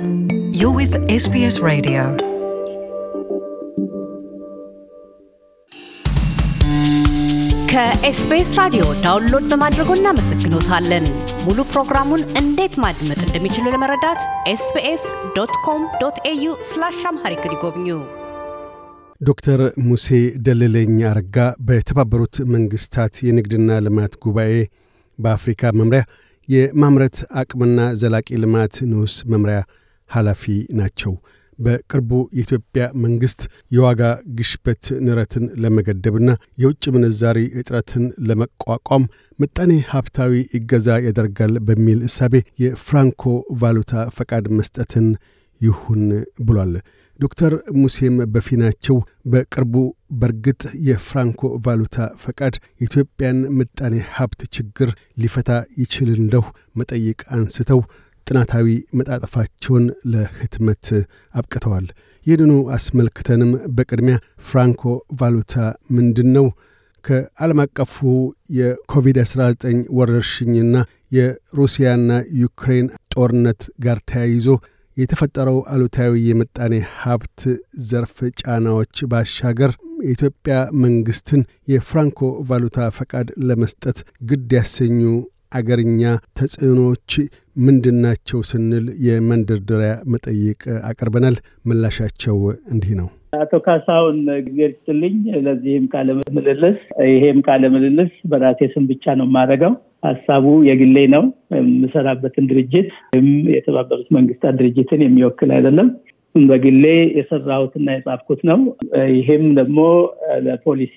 You're with SBS Radio. ከኤስቢኤስ ራዲዮ download በማድረጎ እናመሰግኖታለን። ሙሉ ፕሮግራሙን እንዴት ማድመጥ እንደሚችሉ ለመረዳት sbs dot com dot au slash Amharic ይጎብኙ። ዶክተር ሙሴ ደለለኝ አረጋ በተባበሩት መንግስታት የንግድና ልማት ጉባኤ በአፍሪካ መምሪያ የማምረት አቅምና ዘላቂ ልማት ንዑስ መምሪያ ኃላፊ ናቸው። በቅርቡ የኢትዮጵያ መንግሥት የዋጋ ግሽበት ንረትን ለመገደብና የውጭ ምንዛሪ እጥረትን ለመቋቋም ምጣኔ ሀብታዊ እገዛ ያደርጋል በሚል እሳቤ የፍራንኮ ቫሉታ ፈቃድ መስጠትን ይሁን ብሏል። ዶክተር ሙሴም በፊናቸው በቅርቡ በእርግጥ የፍራንኮ ቫሉታ ፈቃድ የኢትዮጵያን ምጣኔ ሀብት ችግር ሊፈታ ይችል እንደሁ መጠይቅ አንስተው ጥናታዊ መጣጠፋቸውን ለህትመት አብቅተዋል። ይህንኑ አስመልክተንም በቅድሚያ ፍራንኮ ቫሉታ ምንድን ነው? ከዓለም አቀፉ የኮቪድ-19 ወረርሽኝና የሩሲያና ዩክሬን ጦርነት ጋር ተያይዞ የተፈጠረው አሉታዊ የምጣኔ ሀብት ዘርፍ ጫናዎች ባሻገር የኢትዮጵያ መንግስትን የፍራንኮ ቫሉታ ፈቃድ ለመስጠት ግድ ያሰኙ አገርኛ ተጽዕኖዎች ምንድናቸው ስንል የመንደርደሪያ መጠይቅ አቅርበናል። ምላሻቸው እንዲህ ነው። አቶ ካሳሁን ጊዜ ስትልኝ ለዚህም ቃለ ምልልስ ይሄም ቃለ ምልልስ በራሴ ስም ብቻ ነው የማደርገው። ሀሳቡ የግሌ ነው። የምሰራበትን ድርጅት ወይም የተባበሩት መንግስታት ድርጅትን የሚወክል አይደለም። በግሌ የሰራሁትና የጻፍኩት ነው። ይሄም ደግሞ ለፖሊሲ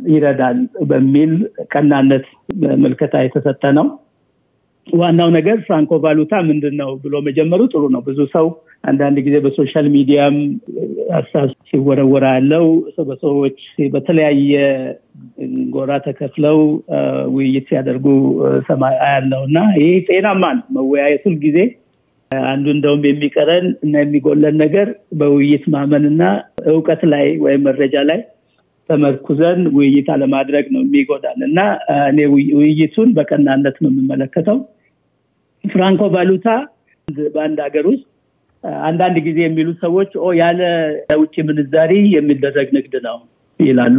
ይረዳል በሚል ቀናነት ምልከታ የተሰጠ ነው። ዋናው ነገር ፍራንኮ ቫሉታ ምንድን ነው ብሎ መጀመሩ ጥሩ ነው። ብዙ ሰው አንዳንድ ጊዜ በ social media ም ሀሳብ ሲወረወር ያለው በሰዎች በተለያየ ጎራ ተከፍለው ውይይት ሲያደርጉ ሰማ ያለው እና ይህ ጤናማ ነው። መወያየቱን ጊዜ አንዱ እንደውም የሚቀረን እና የሚጎለን ነገር በውይይት ማመንና እውቀት ላይ ወይም መረጃ ላይ ተመርኩዘን ውይይት አለማድረግ ነው የሚጎዳን እና እኔ ውይይቱን በቀናነት ነው የምመለከተው። ፍራንኮ ቫሉታ በአንድ ሀገር ውስጥ አንዳንድ ጊዜ የሚሉ ሰዎች ያለ ውጭ ምንዛሪ የሚደረግ ንግድ ነው ይላሉ።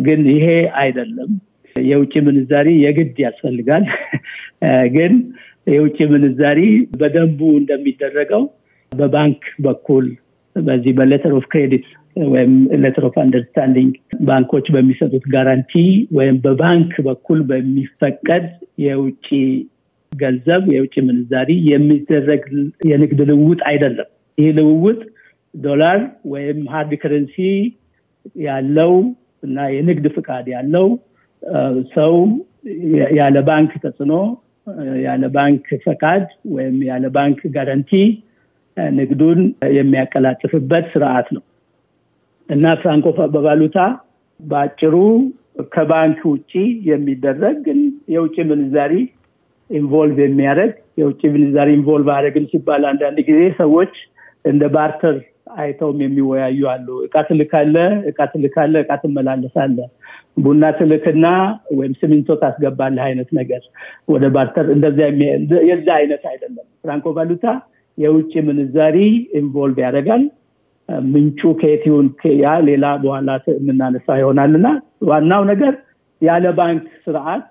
ግን ይሄ አይደለም። የውጭ ምንዛሪ የግድ ያስፈልጋል። ግን የውጭ ምንዛሪ በደንቡ እንደሚደረገው በባንክ በኩል በዚህ በ letter of credit ወይም letter of understanding ባንኮች በሚሰጡት guarantee ወይም በባንክ በኩል በሚፈቀድ የውጭ ገንዘብ የውጭ ምንዛሪ የሚደረግ የንግድ ልውውጥ አይደለም። ይህ ልውውጥ ዶላር ወይም hard currency ያለው እና የንግድ ፍቃድ ያለው ሰው ያለ ባንክ ተጽዕኖ ያለ ባንክ ፈቃድ ወይም ያለ ባንክ guarantee ንግዱን የሚያቀላጥፍበት ስርዓት ነው እና ፍራንኮ ቫሉታ በአጭሩ ከባንክ ውጭ የሚደረግ ግን የውጭ ምንዛሪ involve የሚያደርግ የውጭ ምንዛሪ involve አደረግን ሲባል አንዳንድ ጊዜ ሰዎች እንደ barter አይተውም የሚወያዩ አሉ። እቃ ትልካለህ፣ እቃ ትልካለህ፣ እቃ ትመላለሳለህ፣ ቡና ትልክና ወይም ሲሚንቶ ታስገባለህ አይነት ነገር ወደ barter እንደዚያ የዛ አይነት አይደለም። ፍራንኮ ቫሉታ የውጭ ምንዛሪ involve ያደርጋል። ምንጩ ከየት ይሁን ያ ሌላ በኋላ የምናነሳ ይሆናል እና ዋናው ነገር ያለ ባንክ ስርዓት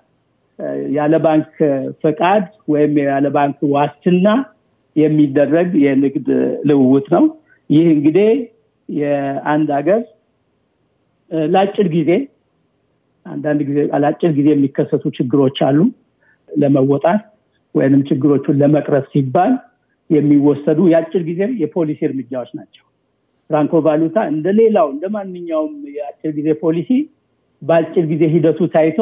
ያለ ባንክ ፈቃድ ወይም ያለ ባንክ ዋስትና የሚደረግ የንግድ ልውውጥ ነው። ይህ እንግዲህ የአንድ ሀገር ለአጭር ጊዜ አንዳንድ ጊዜ ለአጭር ጊዜ የሚከሰቱ ችግሮች አሉ ለመወጣት ወይንም ችግሮቹን ለመቅረፍ ሲባል የሚወሰዱ የአጭር ጊዜ የፖሊሲ እርምጃዎች ናቸው። ፍራንኮ ቫሉታ እንደ ሌላው እንደ ማንኛውም የአጭር ጊዜ ፖሊሲ በአጭር ጊዜ ሂደቱ ታይቶ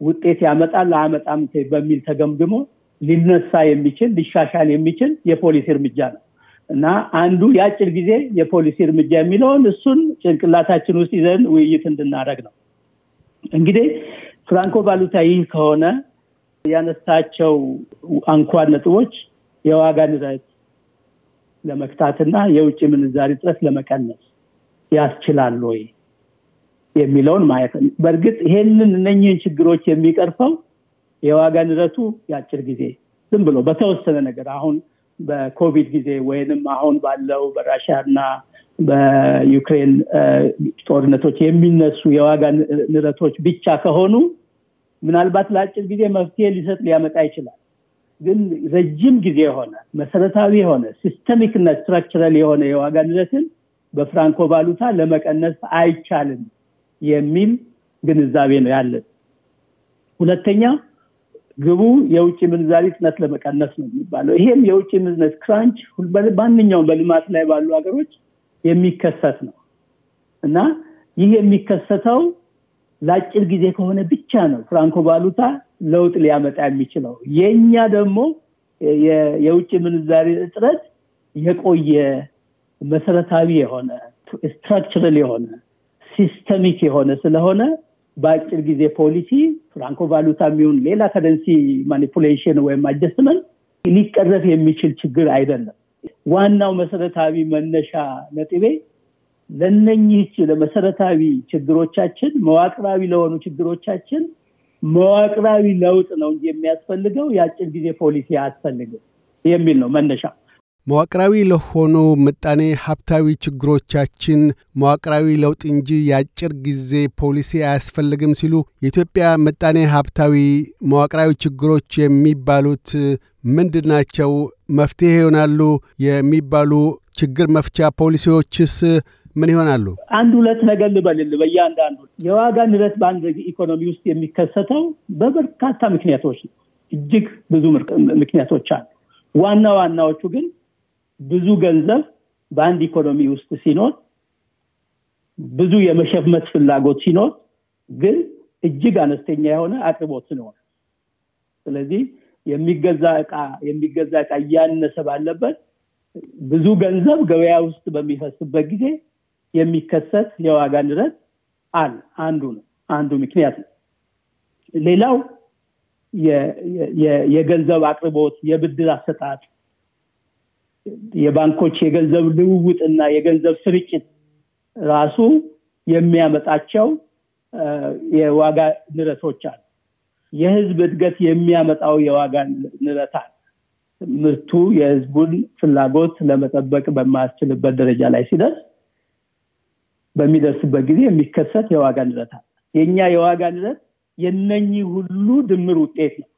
ውጤት ያመጣል አያመጣም በሚል ተገምግሞ ሊነሳ የሚችል ሊሻሻል የሚችል የፖሊሲ እርምጃ ነው እና አንዱ የአጭር ጊዜ የፖሊሲ እርምጃ የሚለውን እሱን ጭንቅላታችን ውስጥ ይዘን ውይይት እንድናደረግ ነው። እንግዲህ ፍራንኮ ቫሉታ ይህ ከሆነ ያነሳቸው አንኳር ነጥቦች የዋጋ ንረት ለመክታትና የውጭ ምንዛሪ ጥረት ለመቀነስ ያስችላል ወይ የሚለውን ማየት በእርግጥ ይሄንን እነኝህን ችግሮች የሚቀርፈው የዋጋ ንረቱ የአጭር ጊዜ ዝም ብሎ በተወሰነ ነገር አሁን በኮቪድ ጊዜ ወይንም አሁን ባለው በራሽያ እና በዩክሬን ጦርነቶች የሚነሱ የዋጋ ንረቶች ብቻ ከሆኑ ምናልባት ለአጭር ጊዜ መፍትሄ ሊሰጥ ሊያመጣ ይችላል። ግን ረጅም ጊዜ የሆነ መሰረታዊ የሆነ systemic እና structural የሆነ የዋጋ ንረትን በፍራንኮ ቫሉታ ለመቀነስ አይቻልም የሚል ግንዛቤ ነው ያለን። ሁለተኛ ግቡ የውጭ ምንዛሪ እጥረት ለመቀነስ ነው የሚባለው። ይሄም የውጭ ምንዛሪ crunch ማንኛውም በልማት ላይ ባሉ ሀገሮች የሚከሰት ነው እና ይህ የሚከሰተው ለአጭር ጊዜ ከሆነ ብቻ ነው ፍራንኮ ቫሉታ ለውጥ ሊያመጣ የሚችለው። የእኛ ደግሞ የውጭ ምንዛሪ እጥረት የቆየ መሰረታዊ የሆነ structural የሆነ systemic የሆነ ስለሆነ በአጭር ጊዜ ፖሊሲ ፍራንኮ ቫሉታ የሚሆን ሌላ currency manipulation ወይም adjustment ሊቀረፍ የሚችል ችግር አይደለም። ዋናው መሰረታዊ መነሻ ነጥቤ ለነኚህ ለመሰረታዊ ችግሮቻችን መዋቅራዊ ለሆኑ ችግሮቻችን መዋቅራዊ ለውጥ ነው እንጂ የሚያስፈልገው የአጭር ጊዜ ፖሊሲ አያስፈልግም የሚል ነው መነሻ። መዋቅራዊ ለሆኑ ምጣኔ ሀብታዊ ችግሮቻችን መዋቅራዊ ለውጥ እንጂ የአጭር ጊዜ ፖሊሲ አያስፈልግም ሲሉ የኢትዮጵያ ምጣኔ ሀብታዊ መዋቅራዊ ችግሮች የሚባሉት ምንድን ናቸው? መፍትሄ ይሆናሉ የሚባሉ ችግር መፍቻ ፖሊሲዎችስ ምን ይሆናሉ? አንድ ሁለት ነገር ልበልል። በእያንዳንዱ የዋጋ ንረት በአንድ ኢኮኖሚ ውስጥ የሚከሰተው በበርካታ ምክንያቶች ነው። እጅግ ብዙ ምክንያቶች አሉ። ዋና ዋናዎቹ ግን ብዙ ገንዘብ በአንድ ኢኮኖሚ ውስጥ ሲኖር፣ ብዙ የመሸመት ፍላጎት ሲኖር፣ ግን እጅግ አነስተኛ የሆነ አቅርቦት ሲኖር፣ ስለዚህ የሚገዛ እቃ የሚገዛ እቃ እያነሰ ባለበት ብዙ ገንዘብ ገበያ ውስጥ በሚፈስበት ጊዜ የሚከሰት የዋጋ ንረት አለ። አንዱ ነው አንዱ ምክንያት ነው። ሌላው የገንዘብ አቅርቦት፣ የብድር አሰጣጥ፣ የባንኮች የገንዘብ ልውውጥና የገንዘብ ስርጭት ራሱ የሚያመጣቸው የዋጋ ንረቶች አሉ። የህዝብ እድገት የሚያመጣው የዋጋ ንረት አለ። ምርቱ የህዝቡን ፍላጎት ለመጠበቅ በማያስችልበት ደረጃ ላይ ሲደርስ በሚደርስበት ጊዜ የሚከሰት የዋጋ ንረት አለ። የእኛ የዋጋ ንረት የነኚህ ሁሉ ድምር ውጤት ነው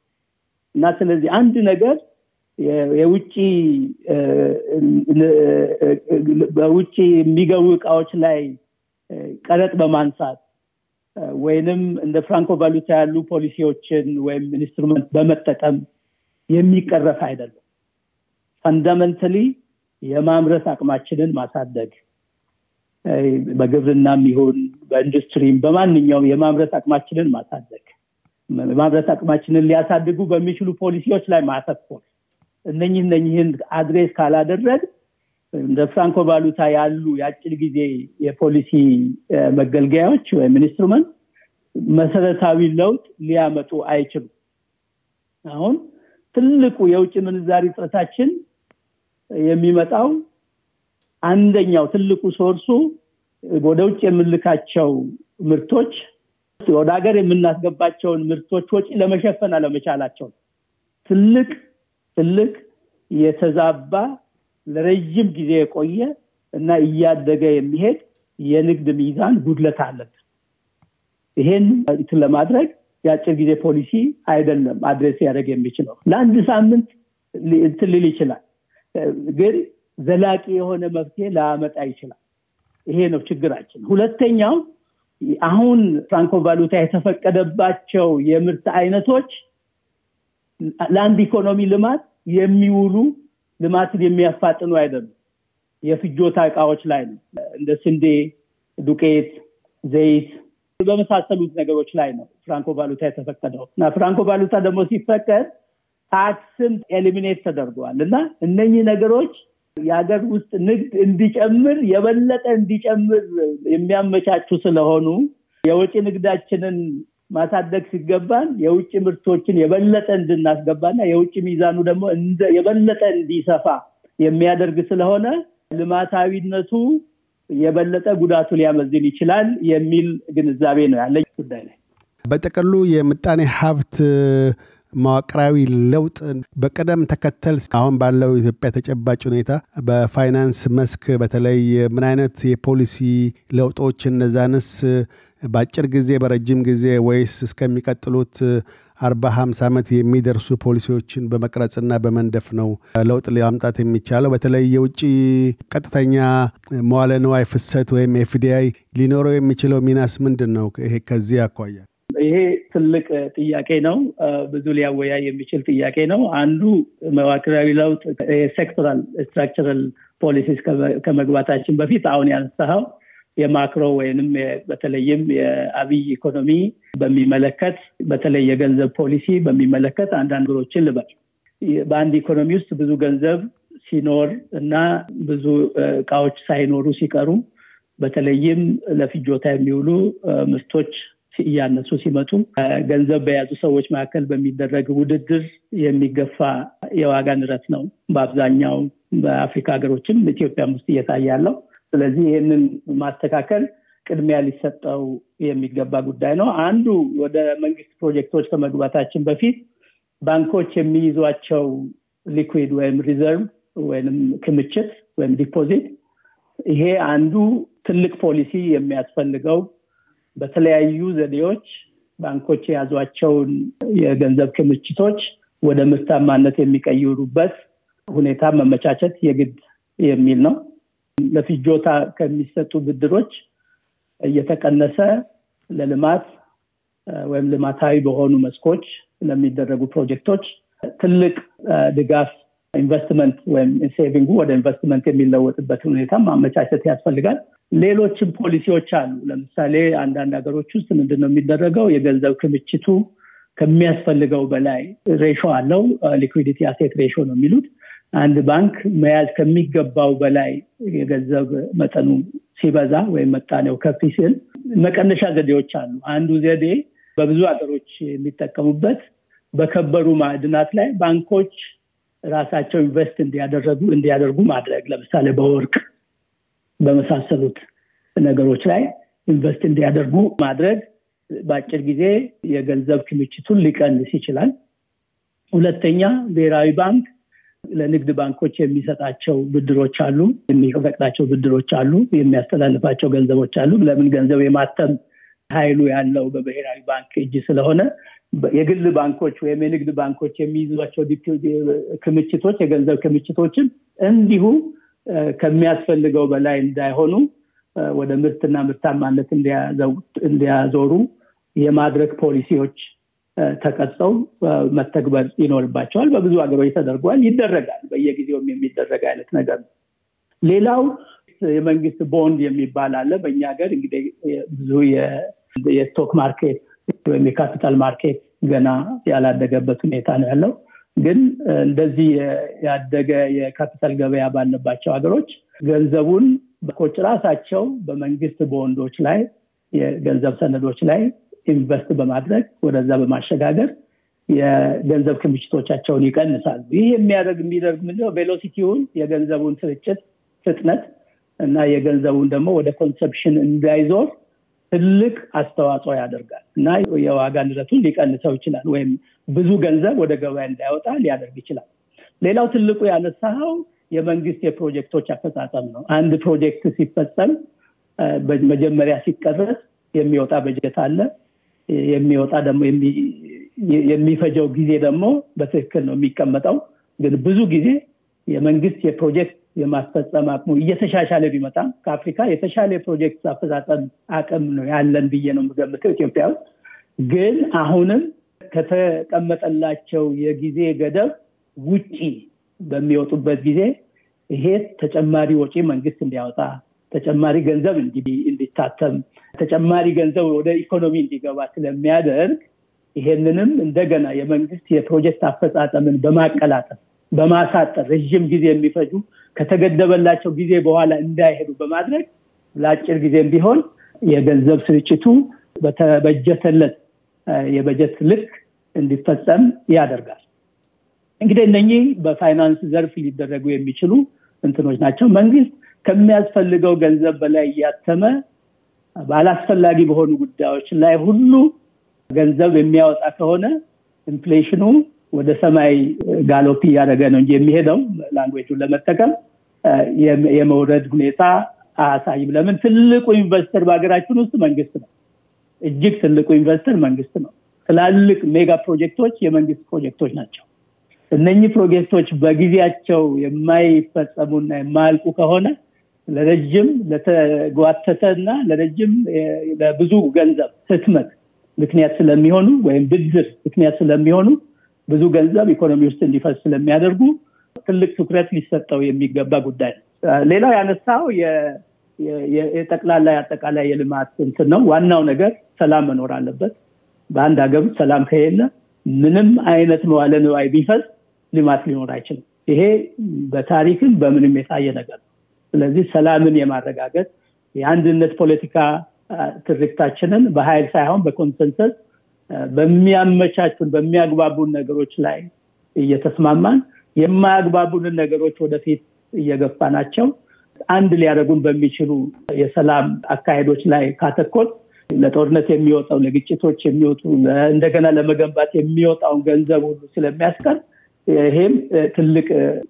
እና ስለዚህ አንድ ነገር የውጭ በውጭ የሚገቡ እቃዎች ላይ ቀረጥ በማንሳት ወይንም እንደ ፍራንኮ ቫሉታ ያሉ ፖሊሲዎችን ወይም instrument በመጠቀም የሚቀረፍ አይደለም። fundamentally የማምረት አቅማችንን ማሳደግ በግብርናም ይሁን በኢንዱስትሪም በማንኛውም የማምረት አቅማችንን ማሳደግ የማምረት አቅማችንን ሊያሳድጉ በሚችሉ ፖሊሲዎች ላይ ማተኮር እነኝህ እነኝህን address ካላደረግን እንደ ፍራንኮ ቫሉታ ያሉ የአጭር ጊዜ የፖሊሲ መገልገያዎች ወይም instrument መሰረታዊ ለውጥ ሊያመጡ አይችሉም። አሁን ትልቁ የውጭ ምንዛሪ እጥረታችን የሚመጣው አንደኛው ትልቁ source ኡ ወደ ውጭ የምንልካቸው ምርቶች ወደ ሀገር የምናስገባቸውን ምርቶች ወጪ ለመሸፈን አለመቻላቸው ትልቅ ትልቅ የተዛባ ለረዥም ጊዜ የቆየ እና እያደገ የሚሄድ የንግድ ሚዛን ጉድለት አለብን። ይሄን ለማድረግ የአጭር ጊዜ ፖሊሲ አይደለም address ሊያደርግ የሚችለው ለአንድ ሳምንት እንትን ሊል ይችላል ግን ዘላቂ የሆነ መፍትሄ ላያመጣ ይችላል። ይሄ ነው ችግራችን። ሁለተኛው አሁን ፍራንኮ ቫሉታ የተፈቀደባቸው የምርት አይነቶች ለአንድ ኢኮኖሚ ልማት የሚውሉ ልማትን የሚያፋጥኑ አይደሉም። የፍጆታ እቃዎች ላይ ነው። እንደ ስንዴ፣ ዱቄት፣ ዘይት በመሳሰሉት ነገሮች ላይ ነው ፍራንኮ ቫሉታ የተፈቀደው እና ፍራንኮ ቫሉታ ደግሞ ሲፈቀድ ታክስም ኤሊሚኔት ተደርገዋል እና እነኚህ ነገሮች የሀገር ውስጥ ንግድ እንዲጨምር የበለጠ እንዲጨምር የሚያመቻቹ ስለሆኑ የወጪ ንግዳችንን ማሳደግ ሲገባን የውጭ ምርቶችን የበለጠ እንድናስገባና የውጭ ሚዛኑ ደግሞ የበለጠ እንዲሰፋ የሚያደርግ ስለሆነ ልማታዊነቱ የበለጠ ጉዳቱ ሊያመዝን ይችላል የሚል ግንዛቤ ነው ያለኝ ጉዳይ ላይ። በጥቅሉ የምጣኔ ሀብት መዋቅራዊ ለውጥ በቅደም ተከተል አሁን ባለው ኢትዮጵያ ተጨባጭ ሁኔታ በፋይናንስ መስክ በተለይ ምን አይነት የፖሊሲ ለውጦች እነዛንስ በአጭር ጊዜ በረጅም ጊዜ ወይስ እስከሚቀጥሉት አርባ ሀምሳ ዓመት የሚደርሱ ፖሊሲዎችን በመቅረጽና በመንደፍ ነው ለውጥ ሊያምጣት የሚቻለው። በተለይ የውጭ ቀጥተኛ መዋለ ንዋይ ፍሰት ወይም ኤፍዲአይ ሊኖረው የሚችለው ሚናስ ምንድን ነው? ይሄ ከዚህ አኳያ ይሄ ትልቅ ጥያቄ ነው። ብዙ ሊያወያይ የሚችል ጥያቄ ነው። አንዱ መዋቅራዊ ለውጥ sectoral structural policies ከመግባታችን በፊት አሁን ያነሳኸው የ macro ወይንም በተለይም የአብይ ኢኮኖሚ በሚመለከት በተለይ የገንዘብ ፖሊሲ በሚመለከት አንዳንድ ነገሮችን ልበል። በአንድ ኢኮኖሚ ውስጥ ብዙ ገንዘብ ሲኖር እና ብዙ እቃዎች ሳይኖሩ ሲቀሩ በተለይም ለፍጆታ የሚውሉ ምርቶች እያነሱ ሲመጡ ገንዘብ በያዙ ሰዎች መካከል በሚደረግ ውድድር የሚገፋ የዋጋ ንረት ነው በአብዛኛው በአፍሪካ ሀገሮችም ኢትዮጵያም ውስጥ እየታየ ስለዚህ ይህንን ማስተካከል ቅድሚያ ሊሰጠው የሚገባ ጉዳይ ነው። አንዱ ወደ መንግስት ፕሮጀክቶች ከመግባታችን በፊት ባንኮች የሚይዟቸው liquid ወይም reserve ወይም ክምችት ወይም deposit ይሄ አንዱ ትልቅ ፖሊሲ የሚያስፈልገው በተለያዩ ዘዴዎች ባንኮች የያዟቸውን የገንዘብ ክምችቶች ወደ ምርታማነት የሚቀይሩበት ሁኔታ መመቻቸት የግድ የሚል ነው። ለፍጆታ ከሚሰጡ ብድሮች እየተቀነሰ ለልማት ወይም ልማታዊ በሆኑ መስኮች ለሚደረጉ ፕሮጀክቶች ትልቅ ድጋፍ ኢንቨስትመንት ወይም ሴቪንጉ ወደ ኢንቨስትመንት የሚለወጥበት ሁኔታ ማመቻቸት ያስፈልጋል። ሌሎችም ፖሊሲዎች አሉ። ለምሳሌ አንዳንድ ሀገሮች ውስጥ ምንድነው የሚደረገው? የገንዘብ ክምችቱ ከሚያስፈልገው በላይ ratio አለው። liquidity asset ratio ነው የሚሉት። አንድ ባንክ መያዝ ከሚገባው በላይ የገንዘብ መጠኑ ሲበዛ ወይም መጣኔው ከፍ ሲል መቀነሻ ዘዴዎች አሉ። አንዱ ዘዴ በብዙ ሀገሮች የሚጠቀሙበት በከበሩ ማዕድናት ላይ ባንኮች ራሳቸው invest እንዲያደረጉ እንዲያደርጉ ማድረግ ለምሳሌ በወርቅ በመሳሰሉት ነገሮች ላይ invest እንዲያደርጉ ማድረግ በአጭር ጊዜ የገንዘብ ክምችቱን ሊቀንስ ይችላል። ሁለተኛ ብሔራዊ ባንክ ለንግድ ባንኮች የሚሰጣቸው ብድሮች አሉ፣ የሚፈቅዳቸው ብድሮች አሉ፣ የሚያስተላልፋቸው ገንዘቦች አሉ። ለምን ገንዘብ የማተም ኃይሉ ያለው በብሔራዊ ባንክ እጅ ስለሆነ የግል ባንኮች ወይም የንግድ ባንኮች የሚይዟቸው ክምችቶች የገንዘብ ክምችቶችን እንዲሁ ከሚያስፈልገው በላይ እንዳይሆኑ ወደ ምርትና ምርታማነት እንዲያዞሩ የማድረግ ፖሊሲዎች ተቀርጸው መተግበር ይኖርባቸዋል። በብዙ ሀገሮች ተደርጓል፣ ይደረጋል። በየጊዜውም የሚደረግ አይነት ነገር ነው። ሌላው የመንግስት ቦንድ የሚባል አለ። በእኛ ሀገር እንግዲህ ብዙ የ stock market ወይም የ capital market ገና ያላደገበት ሁኔታ ነው ያለው። ግን እንደዚህ ያደገ የካፒታል ገበያ ባለባቸው ሀገሮች ገንዘቡን ባንኮች ራሳቸው በመንግስት ቦንዶች ላይ የገንዘብ ሰነዶች ላይ invest በማድረግ ወደዛ በማሸጋገር የገንዘብ ክምችቶቻቸውን ይቀንሳሉ። ይህ የሚያደርግ የሚደርግ ምንድነው velocity ውን የገንዘቡን ስርጭት ፍጥነት እና የገንዘቡን ደግሞ ወደ consumption እንዳይዞር ትልቅ አስተዋጽኦ ያደርጋል እና የዋጋ ንረቱን ሊቀንሰው ይችላል ወይም ብዙ ገንዘብ ወደ ገበያ እንዳይወጣ ሊያደርግ ይችላል። ሌላው ትልቁ ያነሳው የመንግስት የፕሮጀክቶች አፈጻጸም ነው። አንድ ፕሮጀክት ሲፈጸም መጀመሪያ ሲቀረስ የሚወጣ በጀት አለ። የሚወጣ ደግሞ የሚፈጀው ጊዜ ደግሞ በትክክል ነው የሚቀመጠው። ግን ብዙ ጊዜ የመንግስት የፕሮጀክት የማስፈጸም አቅሙ እየተሻሻለ ቢመጣም ከአፍሪካ የተሻለ የፕሮጀክት አፈጻጸም አቅም ነው ያለን ብዬ ነው የምገምተው ኢትዮጵያ ግን አሁንም ከተቀመጠላቸው የጊዜ ገደብ ውጪ በሚወጡበት ጊዜ ይሄ ተጨማሪ ወጪ መንግስት እንዲያወጣ ተጨማሪ ገንዘብ እንዲታተም ተጨማሪ ገንዘብ ወደ ኢኮኖሚ እንዲገባ ስለሚያደርግ ይሄንንም እንደገና የመንግስት የፕሮጀክት አፈጻጸምን በማቀላጠፍ በማሳጠር ረዥም ጊዜ የሚፈጁ ከተገደበላቸው ጊዜ በኋላ እንዳይሄዱ በማድረግ ለአጭር ጊዜም ቢሆን የገንዘብ ስርጭቱ በተበጀተለት የበጀት ልክ እንዲፈጸም ያደርጋል። እንግዲህ እነኚህ በፋይናንስ ዘርፍ ሊደረጉ የሚችሉ እንትኖች ናቸው። መንግስት ከሚያስፈልገው ገንዘብ በላይ እያተመ ባላስፈላጊ በሆኑ ጉዳዮች ላይ ሁሉ ገንዘብ የሚያወጣ ከሆነ inflation ኑ ወደ ሰማይ gallop እያደረገ ነው እንጂ የሚሄደው language ኡን ለመጠቀም የመውረድ ሁኔታ አያሳይም። ለምን? ትልቁ investor በሀገራችን ውስጥ መንግስት ነው። እጅግ ትልቁ investor መንግስት ነው። ትላልቅ mega ፕሮጀክቶች የመንግስት ፕሮጀክቶች ናቸው። እነኚህ ፕሮጀክቶች በጊዜያቸው የማይፈጸሙና የማያልቁ ከሆነ ለረጅም ለተጓተተ እና ለረጅም ለብዙ ገንዘብ ህትመት ምክንያት ስለሚሆኑ ወይም ብድር ምክንያት ስለሚሆኑ ብዙ ገንዘብ ኢኮኖሚ ውስጥ እንዲፈስ ስለሚያደርጉ ትልቅ ትኩረት ሊሰጠው የሚገባ ጉዳይ ነው። ሌላው ያነሳው የጠቅላላ አጠቃላይ የልማት እንትን ነው። ዋናው ነገር ሰላም መኖር አለበት። በአንድ ሀገር ሰላም ከሌለ ምንም አይነት መዋለ ንዋይ ቢፈስ ልማት ሊኖር አይችልም። ይሄ በታሪክም በምንም የታየ ነገር ነው። ስለዚህ ሰላምን የማረጋገጥ የአንድነት ፖለቲካ ትርክታችንን በኃይል ሳይሆን በኮንሰንሰስ በሚያመቻቹን በሚያግባቡን ነገሮች ላይ እየተስማማን የማያግባቡንን ነገሮች ወደፊት እየገፋ ናቸው። አንድ ሊያደርጉን በሚችሉ የሰላም አካሄዶች ላይ ካተኮር ለጦርነት የሚወጣው ለግጭቶች የሚወጡ እንደገና ለመገንባት የሚወጣውን ገንዘብ ሁሉ ስለሚያስቀር ይሄም ትልቅ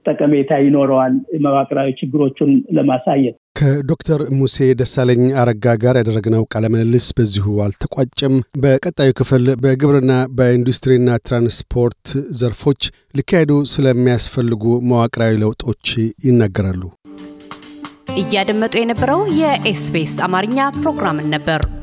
ጠቀሜታ ይኖረዋል መዋቅራዊ ችግሮቹን ለማሳየት። ከዶክተር ሙሴ ደሳለኝ አረጋ ጋር ያደረግነው ቃለምልልስ በዚሁ አልተቋጨም። በቀጣዩ ክፍል በግብርና በኢንዱስትሪና ትራንስፖርት ዘርፎች ሊካሄዱ ስለሚያስፈልጉ መዋቅራዊ ለውጦች ይናገራሉ። እያደመጡ የነበረው የኤስቢኤስ አማርኛ ፕሮግራምን ነበር።